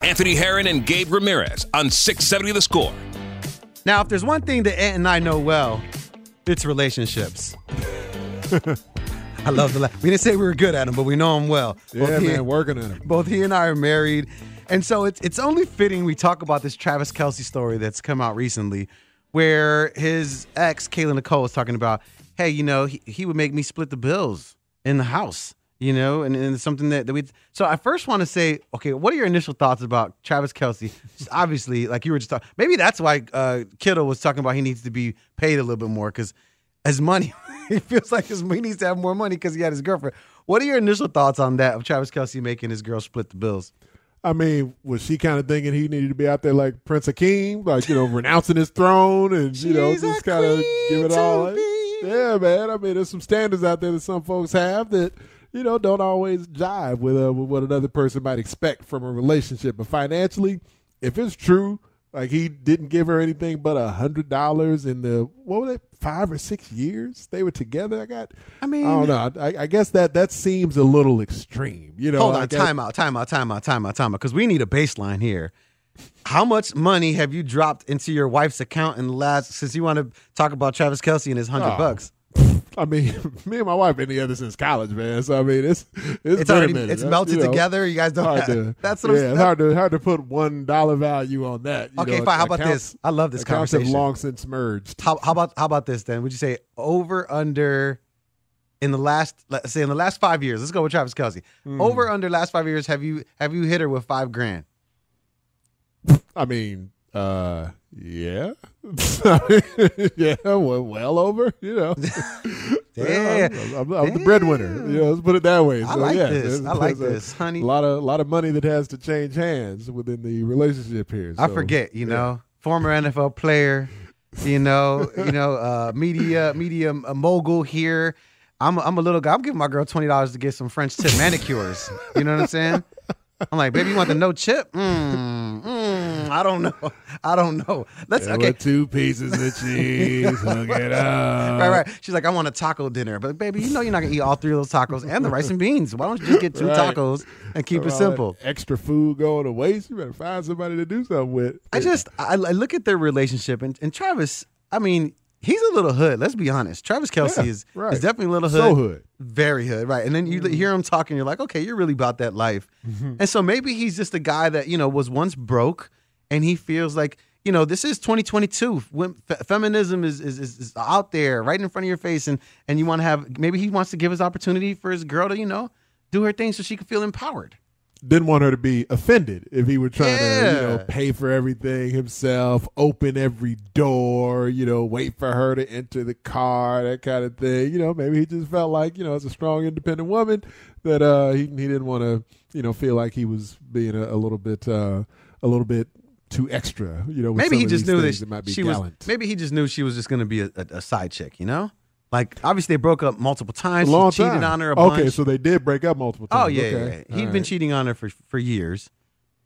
Anthony Herron and Gabe Ramirez on 670 The Score. Now, if there's one thing that Ant and I know well, it's relationships. I love the. La- we didn't say we were good at them, but we know them well. Yeah, Both he- man, working on it. Both he and I are married, and so it's it's only fitting we talk about this Travis Kelce story that's come out recently, where his ex Kayla Nicole was talking about, hey, you know, he, he would make me split the bills in the house, you know, and, and it's something that, that we. So I first want to say, okay, what are your initial thoughts about Travis Kelce? Just obviously, like you were just talking, maybe that's why uh, Kittle was talking about he needs to be paid a little bit more because as money, he feels like his, he needs to have more money because he had his girlfriend. What are your initial thoughts on that of Travis Kelce making his girl split the bills? I mean, was she kind of thinking he needed to be out there like Prince Akeem, like you know, renouncing his throne and you know, She's a just kind of give it all? Yeah, man. I mean, there's some standards out there that some folks have that you know don't always jive with uh, with what another person might expect from a relationship. But financially, if it's true, like he didn't give her anything but a hundred dollars in the what was it five or six years they were together. I got. I mean- I don't know. I, I guess that that seems a little extreme. You know, Hold on, guess- time out, time out, time out, time out, time out, because we need a baseline here. How much money have you dropped into your wife's account in the last since you want to talk about Travis Kelce and his hundred Oh. bucks? I mean, me and my wife been together since college, man. So I mean, it's it's, It's already minute. it's melted you know, together. You guys don't. Hard Have, to, that's what yeah, I'm. it's hard to hard to put one dollar value on that. you Okay, know. fine. How about this? I love this accounts have long since merged. How, how about how about this then? Would you say over under in the last let's say in the last five years? Let's go with Travis Kelce. Hmm. Over under last five years, have you have you hit her with five grand? I mean, uh, yeah, yeah, well, well over, you know. Yeah. I'm, I'm- I'm the breadwinner. You know, let's put it that way. I So, like yeah, this. I like a this, honey. A lot of a lot of money that has to change hands within the relationship here. I forget, you yeah. know, former NFL player, you know, you know, uh, media media mogul here. I'm a, I'm a little guy. I'm giving my girl twenty dollars to get some French tip manicures. You know what I'm saying? I'm like, baby, you want the no chip? Mm, mm, Mm, I don't know. I don't know. Let's There okay. two pieces of cheese. Hook it up. Right, right. She's like, I want a taco dinner, but baby, you know you're not gonna eat all three of those tacos and the rice and beans. Why don't you just get two Right. tacos and keep it simple? Extra food going to waste. You better find somebody to do something with. I just I, I look at their relationship and, and Travis. I mean, he's a little hood. Let's be honest. Travis Kelce Yeah, is right. is definitely a little hood. So hood. Very hood, right? And then you mm-hmm. hear him talking, you're like, okay, you're really about that life. Mm-hmm. And so maybe he's just a guy that you know was once broke, and he feels like you know this is 2022. When fe- feminism is, is is out there, right in front of your face, and and you want to have maybe he wants to give his opportunity for his girl to you know do her thing so she can feel empowered. Didn't want her to be offended if he were trying to, you know, pay for everything himself, open every door, you know, wait for her to enter the car, that kind of thing. You know, maybe he just felt like, you know, as a strong, independent woman, that uh, he he didn't want to, you know, feel like he was being a, a little bit, uh, a little bit too extra. You know, with maybe he just knew things that might be she gallant. was. Maybe he just knew she was just going to be a, a, a side chick. You know, like obviously they broke up multiple a times. long she cheated time. on her a bunch. Okay, so they did break up multiple times. oh yeah, okay. yeah, yeah. he'd All been cheating on her for for years.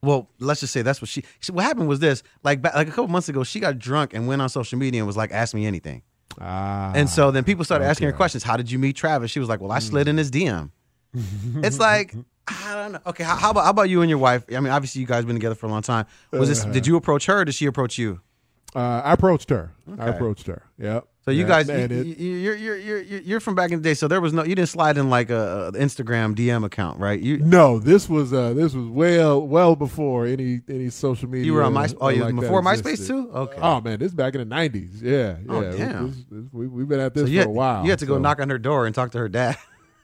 Well, let's just say that's what she. she- What happened was this: like ba- like a couple months ago, she got drunk and went on social media and was like, "Ask me anything." Ah, And so then people started asking her questions. How did you meet Travis? She was like, "Well, I slid in his DM." it's like I don't know. Okay, how, how about how about you and your wife? I mean, obviously you guys been together for a long time. Was this? Did you approach her? or Did she approach you? uh, I approached her. I Okay. approached her. Yep. So you Yeah, guys, you, it- you, you're, you're you're you're you're from back in the day. So there was no, you didn't slide in like a, a Instagram DM account, right? You no, this was uh, this was well well before any any social media. you were on MySpace. Oh, you like that before MySpace existed. too? Okay. Oh man, this is back in the nineties. Yeah, yeah. Oh, damn. this- this- we, we've been at this so for had, a while. you had to go so- knock on her door and talk to her dad.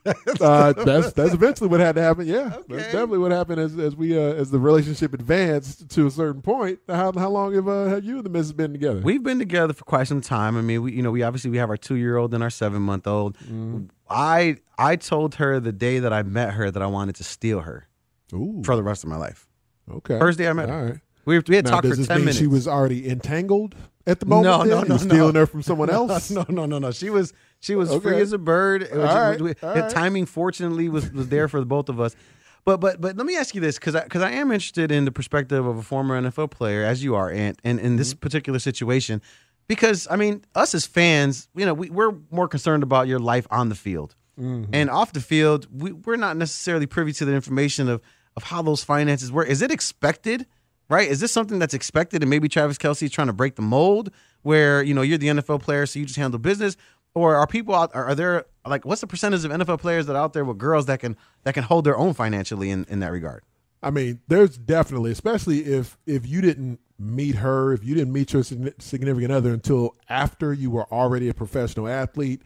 uh, that's that's eventually what had to happen. Yeah, Okay. that's definitely what happened as as we uh, as the relationship advanced to a certain point. How how long have uh, have you and the missus been together? We've been together for quite some time. I mean, we you know we obviously we have our two year old and our seven month old. Mm-hmm. I I told her the day that I met her that I wanted to steal her Ooh, for the rest of my life. okay. First day I met All her. right. We we had Now, talked does for this ten mean minutes. she was already entangled at the moment? No, then? no, You no, stealing no. her from someone else? no, no, no, no. She was she was Okay. free as a bird. All right, we- all the timing, fortunately, was was there for the both of us. But but but let me ask you this, because because I, am interested in the perspective of a former NFL player, as you are, and and in this Mm-hmm. particular situation, because I mean, us as fans, you know, we, we're more concerned about your life on the field, Mm-hmm. and off the field, we, we're not necessarily privy to the information of of how those finances work. Is it expected? Right? Is this something that's expected? And maybe Travis Kelce is trying to break the mold where, you know, you're the NFL player, so you just handle business? Or are people out are, there like what's the percentage of NFL players that are out there with girls that can that can hold their own financially in, in that regard? I mean, there's definitely, especially if if you didn't meet her, if you didn't meet your significant other until after you were already a professional athlete,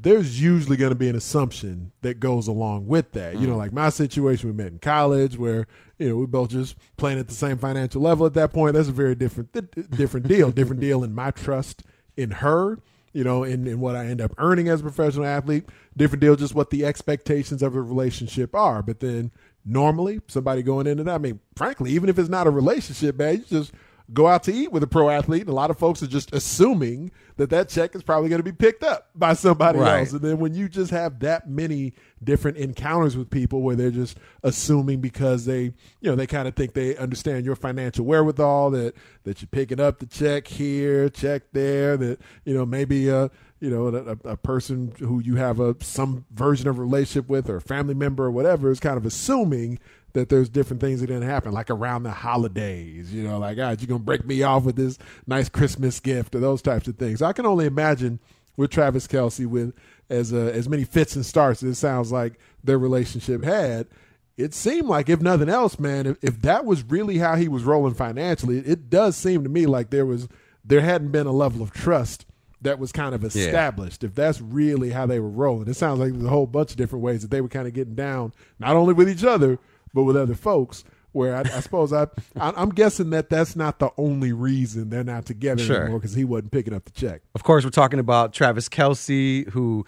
there's usually going to be an assumption that goes along with that. You know, mm. like my situation, we met in college, where you know we both just playing at the same financial level at that point. That's a very different different deal. different deal in my trust in her. You know, in, in what I end up earning as a professional athlete. Different deal, just what the expectations of a relationship are. But then normally somebody going into that, I mean, frankly, even if it's not a relationship, man, you just go out to eat with a pro athlete, and a lot of folks are just assuming that that check is probably going to be picked up by somebody Right. else. And then when you just have that many different encounters with people where they're just assuming because they, you know, they kind of think they understand your financial wherewithal that that you're picking up the check here, check there, that you know maybe uh you know a, a person who you have a some version of relationship with or a family member or whatever is kind of assuming that there's different things that didn't happen, like around the holidays, you know, like, God, you're going to break me off with this nice Christmas gift or those types of things. I can only imagine with Travis Kelce, with as uh, as many fits and starts as it sounds like their relationship had, it seemed like, if nothing else, man, if, if that was really how he was rolling financially, it does seem to me like there was there hadn't been a level of trust that was kind of established. If that's really how they were rolling, it sounds like there's a whole bunch of different ways that they were kind of getting down, not only with each other but with other folks. Where I, I suppose I, I, I'm guessing that that's not the only reason they're not together Sure. anymore because he wasn't picking up the check. Of course, we're talking about Travis Kelce, who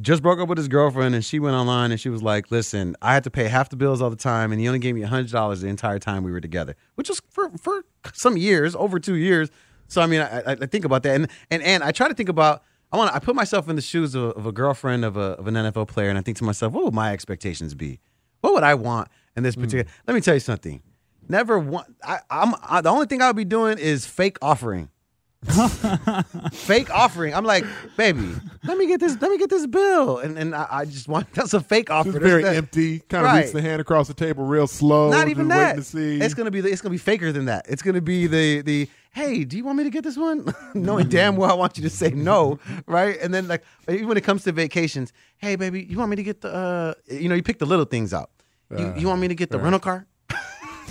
just broke up with his girlfriend, and she went online and she was like, "Listen, I had to pay half the bills all the time, and he only gave me hundred dollars the entire time we were together, which was for for some years, over two years." So I mean, I, I think about that, and and and I try to think about. I want. I put myself in the shoes of, of a girlfriend of a of an NFL player, and I think to myself, what would my expectations be? What would I want in this mm. particular? Let me tell you something. Never want. I, I'm I, the only thing I would be doing is fake offering fake offering. I'm like, baby, let me get this, let me get this bill, and and I, I just want that's a fake offer. Just That's very that- empty, kind of Right. reach the hand across the table real slow. Not even that. It's gonna be the, it's gonna be faker than that. It's gonna be the the hey, do you want me to get this one? Knowing damn well I want you to say no, right? And then like even when it comes to vacations, hey baby, you want me to get the uh, you know you pick the little things out. You, you want me to get the rental car?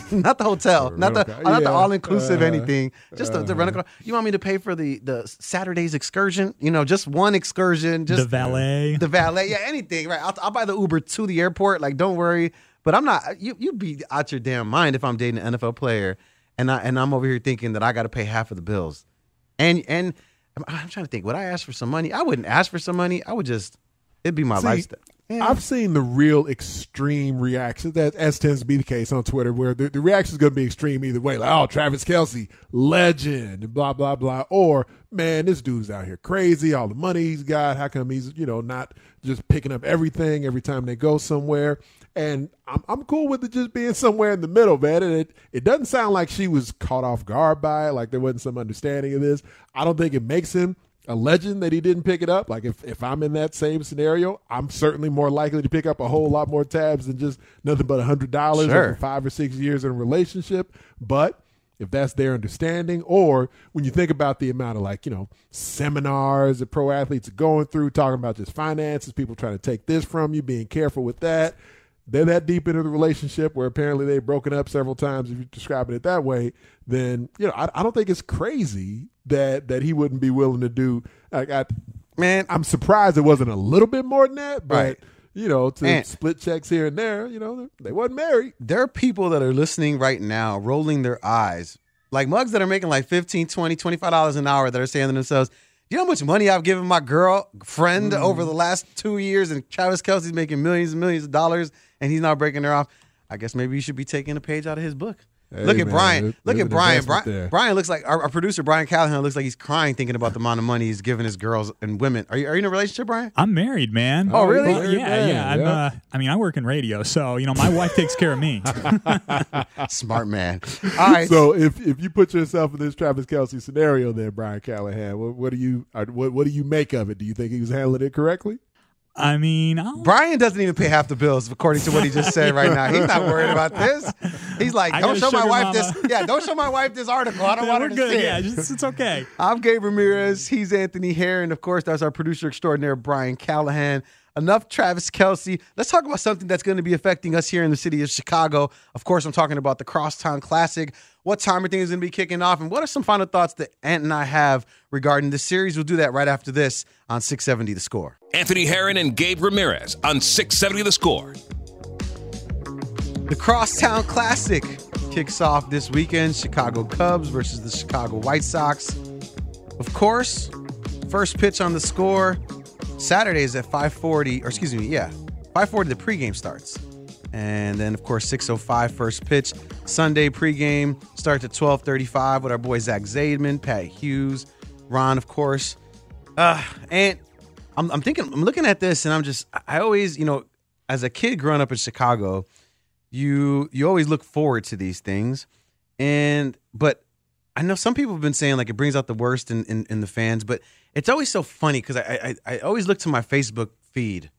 not the hotel, not the rental car. not the all inclusive Uh, anything, just the, the rental car. You want me to pay for the the Saturday's excursion? You know, just one excursion, just the valet. the valet, yeah, anything, right? I'll, I'll buy the Uber to the airport. Like, don't worry. But I'm not. You you be out your damn mind if I'm dating an NFL player, and I and I'm over here thinking that I got to pay half of the bills, and and I'm, I'm trying to think. Would I ask for some money? I wouldn't ask for some money. I would just. It'd be my See, lifestyle. I've seen the real extreme reactions. That as tends to be the case on Twitter, where the, the reaction is going to be extreme either way. Like, oh, Travis Kelce, legend, and blah blah blah. Or man, this dude's out here crazy. All the money he's got. How come he's you know not just picking up everything every time they go somewhere? And I'm, I'm cool with it just being somewhere in the middle, man. And it, it doesn't sound like she was caught off guard by it, like there wasn't some understanding of this. I don't think it makes him a legend that he didn't pick it up. Like if, if I'm in that same scenario, I'm certainly more likely to pick up a whole lot more tabs than just nothing but a hundred dollars Sure. over five or six years in a relationship. But if that's their understanding, or when you think about the amount of like, you know, seminars that pro athletes are going through, talking about just finances, people trying to take this from you, being careful with that. They're that deep into the relationship where apparently they've broken up several times, if you're describing it that way, then, you know, I, I don't think it's crazy that that he wouldn't be willing to do like I Man, I'm surprised it wasn't a little bit more than that, but Right. you know, to And- split checks here and there, you know, they wasn't married. there are people that are listening right now rolling their eyes like mugs that are making like 15 20 25 dollars an hour that are saying to themselves you know how much money i've given my girl friend Mm. over the last two years and travis Kelce's making millions and millions of dollars and he's not breaking her off i guess maybe you should be taking a page out of his book Hey, look at man, brian there- look there's at brian brian, brian looks like our, our producer brian callahan looks like he's crying thinking about the amount of money he's giving his girls and women are you, are you in a relationship brian I'm married, man. Oh, really? Well, yeah, man, yeah. I'm, yeah. Uh, I mean, I work in radio, so you know, my wife takes care of me. smart man all right So if if you put yourself in this Travis Kelce scenario, then Brian Callahan, what, what do you uh, what what do you make of it? Do you think he was handling it correctly? I mean, I'll, Brian doesn't even pay half the bills, according to what he just said right now. He's not worried about this. He's like, don't show my wife mama." this. Yeah, don't show my wife this article. I don't yeah, want her to good. see Yeah, it. just, it's okay. I'm Gabe Ramirez. He's Anthony Herron. Of course, that's our producer extraordinaire, Brian Callahan. Enough Travis Kelce. Let's talk about something that's going to be affecting us here in the city of Chicago. Of course, I'm talking about the Crosstown Classic. What time are things going to be kicking off? And what are some final thoughts that Ant and I have regarding this series? We'll do that right after this on 670 The Score. Anthony Herron and Gabe Ramirez on 670 The Score. The Crosstown Classic kicks off this weekend. Chicago Cubs versus the Chicago White Sox. Of course, first pitch on the score Saturday is at 5:40, or excuse me, yeah, 5:40 the pregame starts. And then of course 6:05 first pitch. Sunday pregame starts at 12:35 with our boy Zach Zaidman, Pat Hughes, Ron, of course. Uh, and I'm, I'm thinking, I'm looking at this, and I'm just, I always, you know, as a kid growing up in Chicago, you you always look forward to these things and but i know some people have been saying like it brings out the worst in, in, in the fans but it's always so funny because I, I i always look to my facebook feed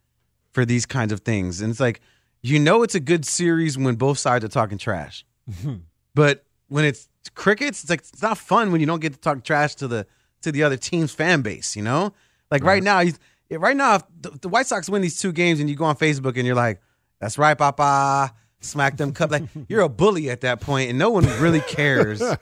for these kinds of things and it's like you know it's a good series when both sides are talking trash. Mm-hmm. But when it's crickets it's like it's not fun when you don't get to talk trash to the to the other team's fan base you know? Like right now you right now if the, the white sox win these two games and you go on facebook and you're like that's right papa smack them cup. Like you're a bully at that point and no one really cares.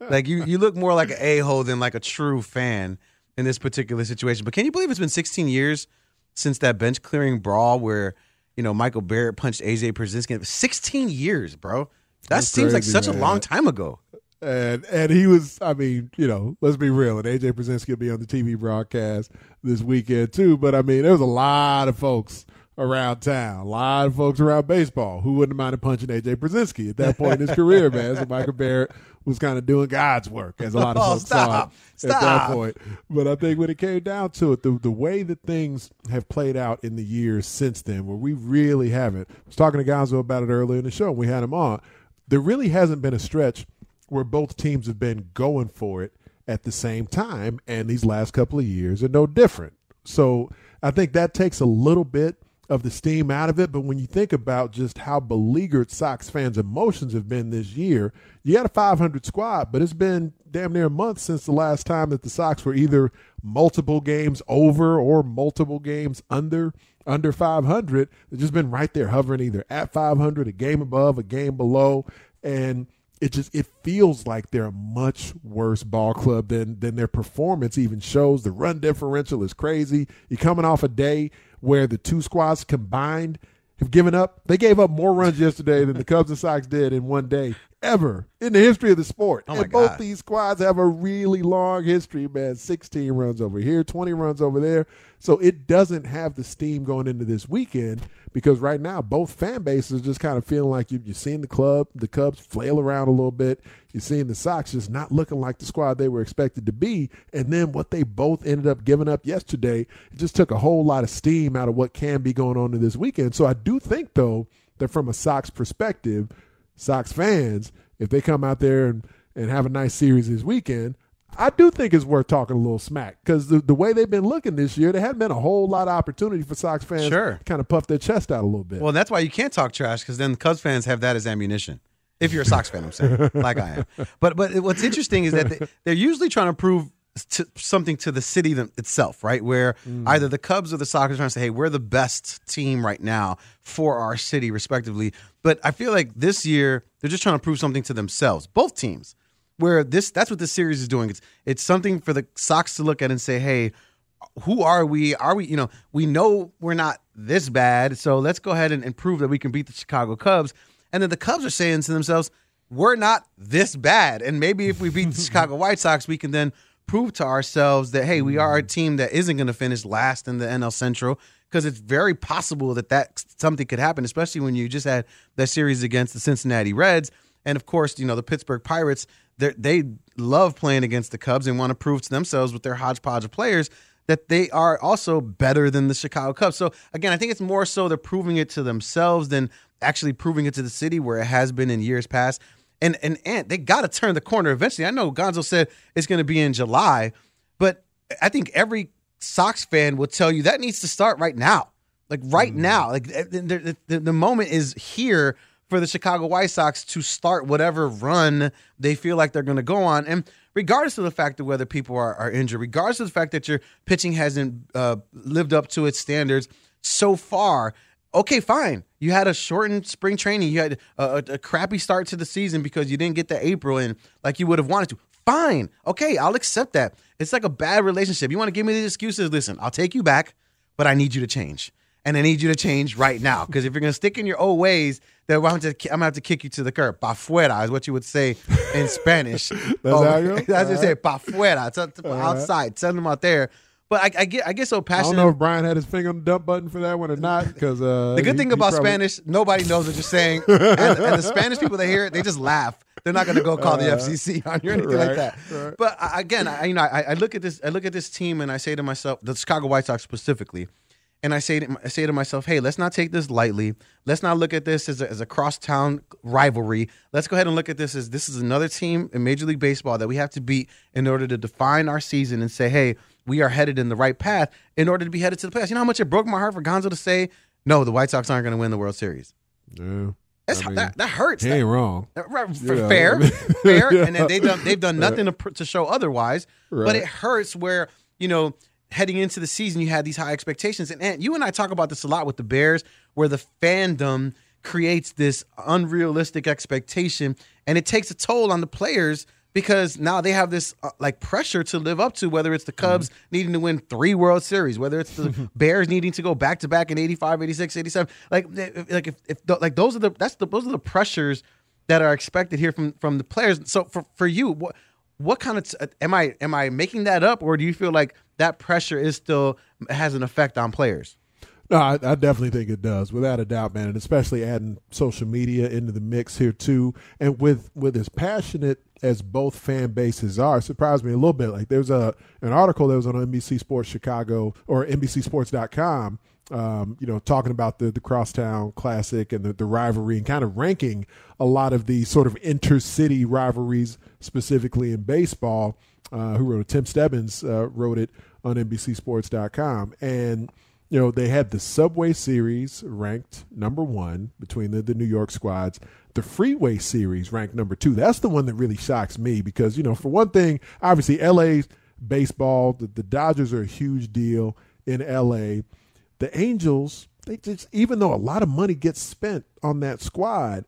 Like you you look more like an a-hole than like a true fan in this particular situation. But can you believe it's been 16 years since that bench clearing brawl where you know michael barrett punched aj was 16 years bro. That That's seems like crazy, such a long time ago. And and he was, I mean, you know, let's be real. And AJ Pierzynski will be on the TV broadcast this weekend too. But I mean, there was a lot of folks around town, a lot of folks around baseball who wouldn't mind punching AJ Pierzynski at that point in his career, man. So Michael Barrett was kind of doing God's work, as a lot of Oh, folks saw stop. at that point. But I think when it came down to it, the the way that things have played out in the years since then, where we really haven't. I was talking to Gonzo about it earlier in the show. and We had him on. There really hasn't been a stretch where both teams have been going for it at the same time, and these last couple of years are no different. So I think that takes a little bit of the steam out of it. But when you think about just how beleaguered Sox fans' emotions have been this year, you got a 500 squad, but it's been damn near a month since the last time that the Sox were either multiple games over or multiple games under under 500. They've just been right there hovering either at 500, a game above, a game below, and it just it feels like they're a much worse ball club than than their performance even shows. The run differential is crazy. You're coming off a day where the two squads combined have given up. They gave up more runs yesterday than the Cubs and Sox did in one day ever in the history of the sport. Oh and both God. these squads have a really long history, man. 16 runs over here, 20 runs over there. So it doesn't have the steam going into this weekend because right now both fan bases just kind of feeling like you, you're seeing the club, the Cubs flail around a little bit. You're seeing the Sox just not looking like the squad they were expected to be. And then what they both ended up giving up yesterday, just took a whole lot of steam out of what can be going on in this weekend. So I do think, though, that from a Sox perspective, Sox fans, if they come out there and, and have a nice series this weekend, I do think it's worth talking a little smack because the, the way they've been looking this year, there hadn't been a whole lot of opportunity for Sox fans Sure. to kind of puff their chest out a little bit. Well, that's why you can't talk trash because then the Cubs fans have that as ammunition. If you're a Sox fan, I'm saying, like I am. But but what's interesting is that they, they're usually trying to prove to, something to the city them, itself, right? Where hmm. either the Cubs or the Sox are trying to say, "Hey, we're the best team right now for our city, respectively." But I feel like this year they're just trying to prove something to themselves, both teams. Where this that's what this series is doing. It's it's something for the Sox to look at and say, "Hey, who are we? Are we, you know, we know we're not this bad, so let's go ahead and, and prove that we can beat the Chicago Cubs. And then the Cubs are saying to themselves, we're not this bad. And maybe if we beat the Chicago White Sox, we can then prove to ourselves that, hey, we are a mm. team that isn't going to finish last in the NL Central because it's very possible that that something could happen, especially when you just had that series against the Cincinnati Reds. And of course, you know, the Pittsburgh Pirates, they love playing against the Cubs and want to prove to themselves with their hodgepodge of players that they are also better than the Chicago Cubs. So again, I think it's more so they're proving it to themselves than actually proving it to the city where it has been in years past. And and and they got to turn the corner eventually. I know Gonzo said it's going to be in July, but I think every Sox fan will tell you that needs to start right now. Like right now, like eh, the, the, the moment is here for the Chicago White Sox to start whatever run they feel like they're going to go on. And regardless of the fact of whether people are, are injured, regardless of the fact that your pitching hasn't uh, lived up to its standards so far, okay, fine. You had a shortened spring training. You had a, a, a crappy start to the season because you didn't get the April in like you would have wanted to. Fine. Okay, I'll accept that. It's like a bad relationship. You want to give me these excuses? Listen, I'll take you back, but I need you to change. And I need you to change right now. Because if you're going to stick in your old ways, then I'm going to, I'm gonna have to kick you to the curb. Pa fuera is what you would say in Spanish. That's how it goes? That's what you say. Pa fuera. Outside. Send them out there. But I, I get I get so passionate. I don't know if Brian had his finger on the dump button for that one or not. Because uh, The good he- thing about probably- Spanish, nobody knows what you're saying, and, and the Spanish people that hear it, they just laugh. They're not going to go call the FCC on you or anything like that. right. But I, again, I, you know, I, I look at this, I look at this team, and I say to myself, the Chicago White Sox specifically, and I say to, I say to myself, hey, let's not take this lightly. Let's not look at this as a, as a crosstown rivalry. Let's go ahead and look at this as this is another team in Major League Baseball that we have to beat in order to define our season and say, hey, we are headed in the right path in order to be headed to the playoffs. You know how much it broke my heart for Gonzo to say, no, the White Sox aren't going to win the World Series. Yeah. That's, I mean, that, that hurts. He That- ain't wrong. uh, right, Yeah. fair, fair, and Yeah. then they done they've done nothing to, to show otherwise. But it hurts where you know heading into the season you had these high expectations, and, and you and I talk about this a lot with the Bears, where the fandom creates this unrealistic expectation, and it takes a toll on the players because now they have this uh, like pressure to live up to whether it's the Cubs needing to win three World Series whether it's the Bears needing to go back to back in 85 86 87 like like if, if th- like those are the that's the those are the pressures that are expected here from from the players. So for for you what what kind of t- am I am I making that up or do you feel like that pressure is still has an effect on players No, I, I definitely think it does, without a doubt, man. And especially adding social media into the mix here too, and with with as passionate as both fan bases are, surprised me a little bit. Like there's a an article that was on NBC Sports Chicago or NBCSports.com, um, you know, talking about the the Crosstown Classic and the, the rivalry and kind of ranking a lot of the sort of intercity rivalries, specifically in baseball. Uh, who wrote it? Tim Stebbins uh, wrote it on NBCSports.com, and you know, they had the Subway Series ranked number one between the, the New York squads. The Freeway Series ranked number two. That's the one that really shocks me because, you know, for one thing, obviously LA baseball, the, the Dodgers are a huge deal in LA. The Angels, they just, even though a lot of money gets spent on that squad,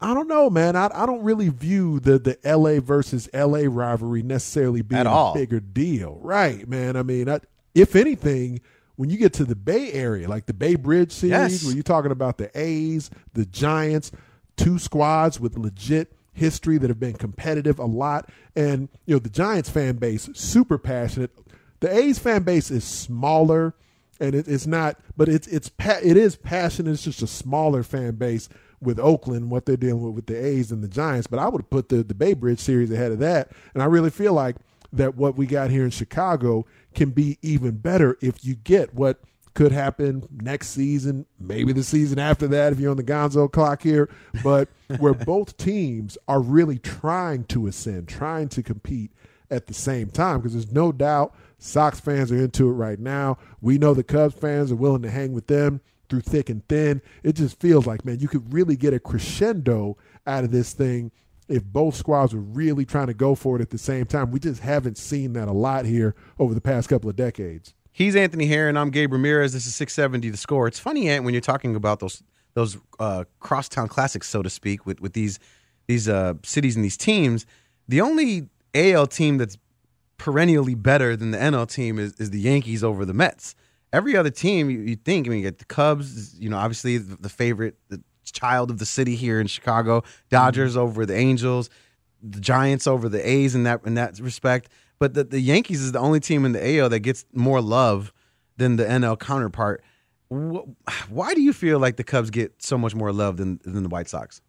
I don't know, man. I, I don't really view the, the LA versus LA rivalry necessarily being At a bigger deal. Right, man. I mean, I, if anything, when you get to the Bay Area, like the Bay Bridge series, Yes. where you're talking about the A's, the Giants, two squads with legit history that have been competitive a lot. And, you know, the Giants fan base, super passionate. The A's fan base is smaller and it, it's not, but it's, it's, pa- it is passionate. It's just a smaller fan base with Oakland, what they're dealing with with the A's and the Giants. But I would put the, the Bay Bridge series ahead of that. And I really feel like that what we got here in Chicago can be even better if you get what could happen next season, maybe the season after that if you're on the Gonzo clock here. But where both teams are really trying to ascend, trying to compete at the same time, because there's no doubt Sox fans are into it right now. We know the Cubs fans are willing to hang with them through thick and thin. It just feels like, man, you could really get a crescendo out of this thing if both squads were really trying to go for it at the same time. We just haven't seen that a lot here over the past couple of decades. He's Anthony Herron. I'm Gabe Ramirez. This is 670 The Score. It's funny, Ant, when you're talking about those those uh, crosstown classics, so to speak, with with these these uh, cities and these teams. The only AL team that's perennially better than the NL team is, is the Yankees over the Mets. Every other team, you, you think, I mean, you get the Cubs, you know, obviously the, the favorite, the child of the city here in Chicago. Dodgers mm-hmm. over the Angels, the Giants over the A's in that in that respect. But the, the Yankees is the only team in the AL that gets more love than the NL counterpart. Why do you feel like the Cubs get so much more love than than the White Sox?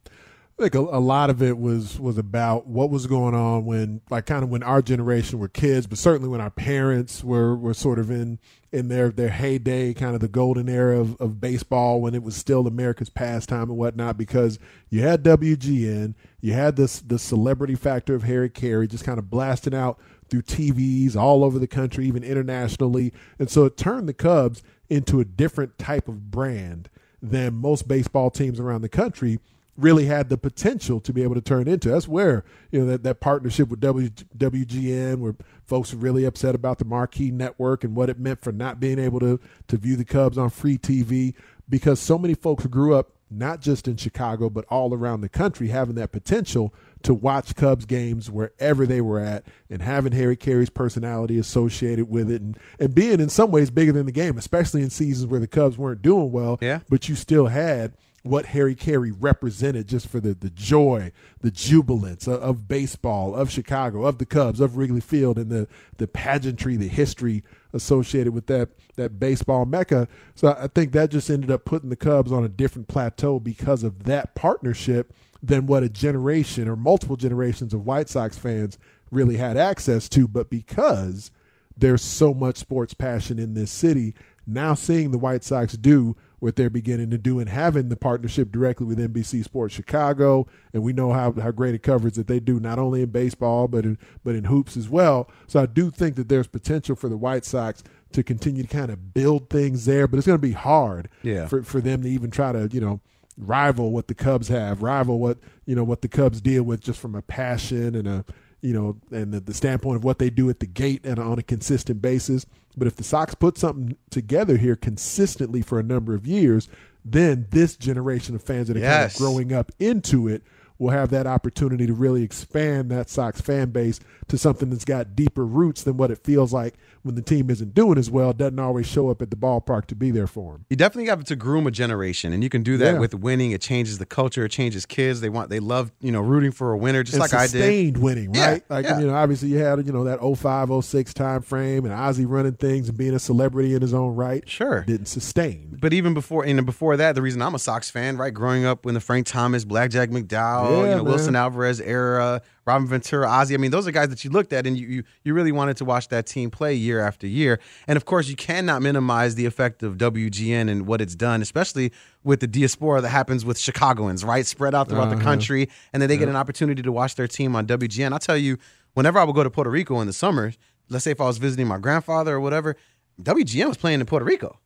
Think a, a lot of it was was about what was going on when, like, kind of when our generation were kids, but certainly when our parents were were sort of in in their their heyday, kind of the golden era of, of baseball when it was still America's pastime and whatnot. Because you had WGN, you had this the celebrity factor of Harry Caray just kind of blasting out through TVs all over the country, even internationally, and so it turned the Cubs into a different type of brand than most baseball teams around the country really had the potential to be able to turn into. That's where you know that, that partnership with w, WGN, where folks were really upset about the marquee network and what it meant for not being able to to view the Cubs on free TV, because so many folks grew up not just in Chicago but all around the country having that potential to watch Cubs games wherever they were at and having Harry Caray's personality associated with it and, and being in some ways bigger than the game, especially in seasons where the Cubs weren't doing well. Yeah. But you still had what Harry Caray represented just for the, the joy, the jubilance of, of baseball, of Chicago, of the Cubs, of Wrigley Field, and the, the pageantry, the history associated with that that baseball mecca. So I think that just ended up putting the Cubs on a different plateau because of that partnership than what a generation or multiple generations of White Sox fans really had access to. But because there's so much sports passion in this city, now seeing the White Sox do what they're beginning to do and having the partnership directly with NBC Sports Chicago, and we know how, how great a coverage that they do not only in baseball but in but in hoops as well. So I do think that there's potential for the White Sox to continue to kind of build things there, but it's going to be hard Yeah. for for them to even try to you know rival what the Cubs have, rival what you know what the Cubs deal with just from a passion and a you know and the, the standpoint of what they do at the gate and on a consistent basis. But if the Sox put something together here consistently for a number of years, then this generation of fans that are kind of growing up into it will have that opportunity to really expand that Sox fan base to something that's got deeper roots than what it feels like when the team isn't doing as well. Doesn't always show up at the ballpark to be there for them. You definitely have to groom a generation, and you can do that Yeah. with winning. It changes the culture. It changes kids. They want, they love, you know, rooting for a winner, just and like I did. sustained winning, Yeah, right? Like yeah. you know, obviously you had you know that 05, 06 time frame, and Ozzie running things and being a celebrity in his own right. Sure. didn't sustain. But even before, and before that, the reason I'm a Sox fan, right? Growing up when the Frank Thomas, Blackjack McDowell, Yeah, you know, Wilson. Alvarez era, Robin Ventura, Ozzie. I mean, those are guys that you looked at and you, you you really wanted to watch that team play year after year. And of course, you cannot minimize the effect of WGN and what it's done, especially with the diaspora that happens with Chicagoans, right? Spread out throughout the uh-huh. country, and then they get an opportunity to watch their team on WGN. I'll tell you, whenever I would go to Puerto Rico in the summer, let's say if I was visiting my grandfather or whatever, WGN was playing in Puerto Rico.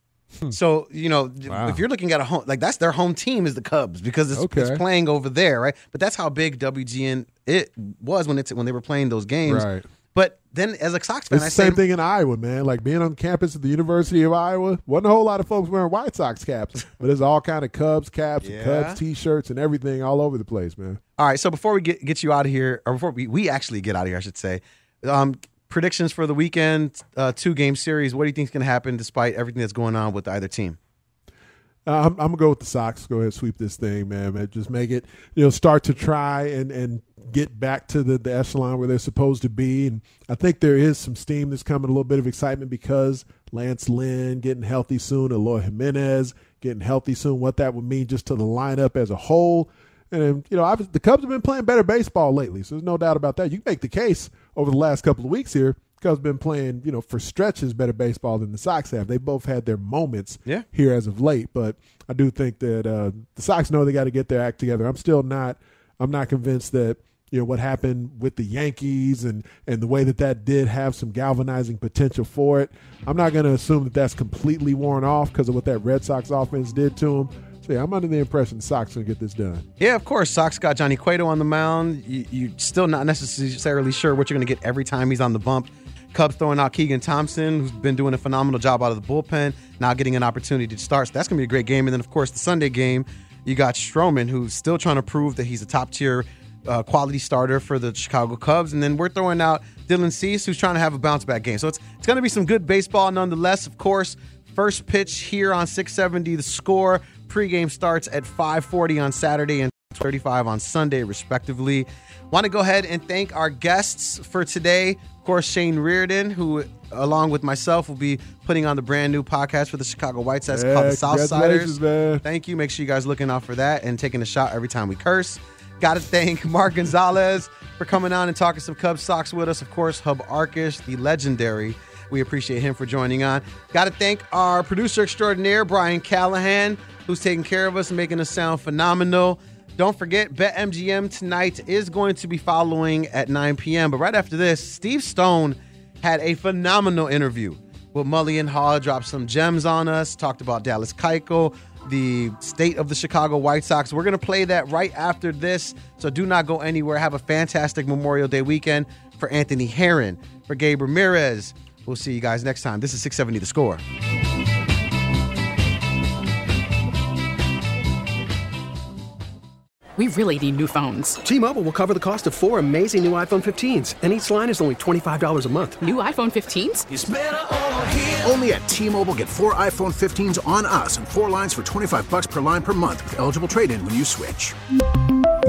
So you know, if you're looking at a home like that's their home team is the Cubs because it's, Okay. it's playing over there, right? But that's how big WGN it was when it's when they were playing those games. Right. But then as a Sox fan, It's I the say same thing in Iowa, man. Like being on campus at the University of Iowa, wasn't a whole lot of folks wearing White Sox caps, but there's all kind of Cubs caps Yeah. and Cubs T-shirts and everything all over the place, man. All right, so before we get get you out of here, or before we, we actually get out of here, I should say, um, predictions for the weekend, uh, two game series. What do you think is going to happen despite everything that's going on with either team? Uh, I'm, I'm gonna go with the Sox. Go ahead, sweep this thing, man. man. Just make it, you know, start to try and and get back to the, the echelon where they're supposed to be. And I think there is some steam that's coming, a little bit of excitement because Lance Lynn getting healthy soon, Eloy Jimenez getting healthy soon. What that would mean just to the lineup as a whole. And you know, obviously, the Cubs have been playing better baseball lately, so there's no doubt about that. You make the case over the last couple of weeks here. Cubs been playing, you know, for stretches better baseball than the Sox have. They both had their moments Yeah. here as of late, but I do think that uh, the Sox know they got to get their act together. I'm still not. I'm not convinced that you know what happened with the Yankees and and the way that that did have some galvanizing potential for it. I'm not going to assume that that's completely worn off because of what that Red Sox offense did to them. So yeah, I'm under the impression Sox to get this done. Yeah, of course. Sox got Johnny Cueto on the mound. You, you're still not necessarily sure what you're to get every time he's on the bump. Cubs throwing out Keegan Thompson, who's been doing a phenomenal job out of the bullpen, now getting an opportunity to start. So that's to be a great game. And then, of course, the Sunday game, you got Stroman, who's still trying to prove that he's a top tier uh, quality starter for the Chicago Cubs. And then we're throwing out Dylan Cease, who's trying to have a bounce back game. So it's, it's going to be some good baseball nonetheless. Of course, first pitch here on 670, the score. Pregame starts at 540 on Saturday and 35 on Sunday, respectively. Want to go ahead and thank our guests for today. Of course, Shane Reardon, who, along with myself, will be putting on the brand new podcast for the Chicago White Sox Yeah, called the Southsiders. man. Thank you. Make sure you guys looking out for that and taking a shot every time we curse. Got to thank Mark Gonzalez for coming on and talking some Cubs Sox with us. Of course, Hub Arkush, the legendary. We appreciate him for joining on. Got to thank our producer extraordinaire, Brian Callahan, who's taking care of us and making us sound phenomenal. Don't forget, BetMGM tonight is going to be following at 9 p.m. But right after this, Steve Stone had a phenomenal interview with Mullion Hall, dropped some gems on us, talked about Dallas Keuchel, the state of the Chicago White Sox. We're going to play that right after this, so do not go anywhere. Have a fantastic Memorial Day weekend for Anthony Herron, for Gabe Ramirez. We'll see you guys next time. This is 670 The Score. We really need new phones. T-Mobile will cover the cost of four amazing new iPhone 15s, and each line is only $25 a month. New iPhone 15s? Only at T-Mobile get four iPhone 15s on us and four lines for 25 bucks per line per month with eligible trade-in when you switch.